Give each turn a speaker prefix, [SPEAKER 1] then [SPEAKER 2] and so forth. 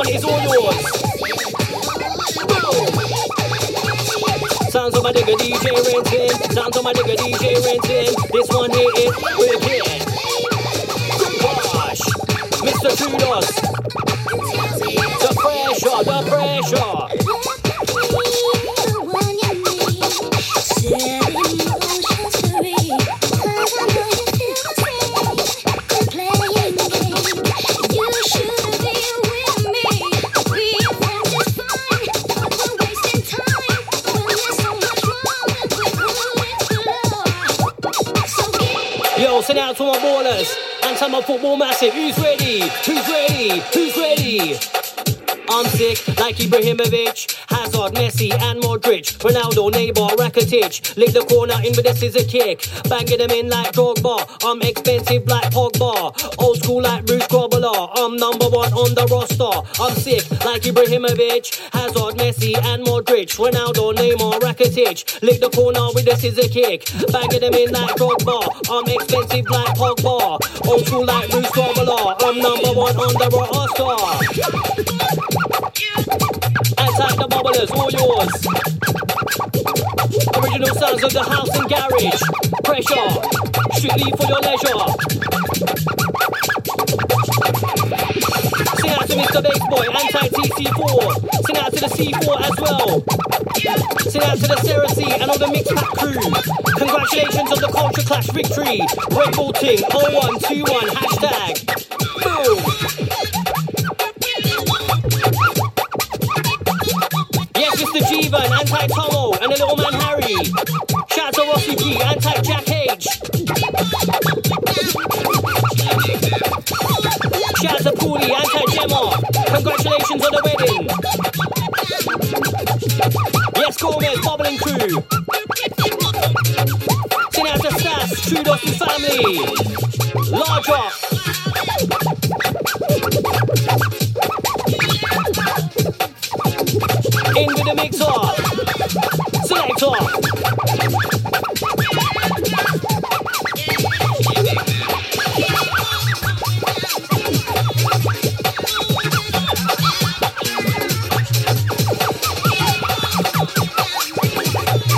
[SPEAKER 1] one is all yours. Sounds of my nigga DJ Renton. Sounds of my nigga DJ Renton. This one here is wicked. Gosh, Mr. Kudos. Out to my ballers and to my football massive. Who's ready? Who's ready? Who's ready? I'm sick like Ibrahimovic, Hazard, Messi, and Modric. Ronaldo, Neymar, Rakitic. Lick the corner in with a scissor kick. Banging them in like Drogba. I'm expensive like Pogba. Old school like Bruce Grobbelaar. I'm number one on the roster. I'm sick like Ibrahimovic, Hazard, Messi, and Modric. Ronaldo, Neymar, Rakitic. Lick the corner with a scissor kick. Banging them in like Drogba. I'm expensive like Pogba. Old school like Bruce Grobbelaar. I'm number one on the roster. All yours. Original sounds of the house and garage. Pressure, strictly for your leisure. Sing out to Mr. Bass Boy, anti TC4. Sing out to the C4 as well. Sing out to the Sarah C and all the mixed pack crew. Congratulations on the Culture Clash victory. Red Bull Ting 0121 hashtag. Jeevan, anti Tomo, and the little man Harry. Shout out to Rossi anti Jack H. Shout out to Pooley, anti Gemma. Congratulations on the wedding. Yes, Gomez, bubbling crew. Sing out to Stas, Trudos and family. Large up. selector, selector.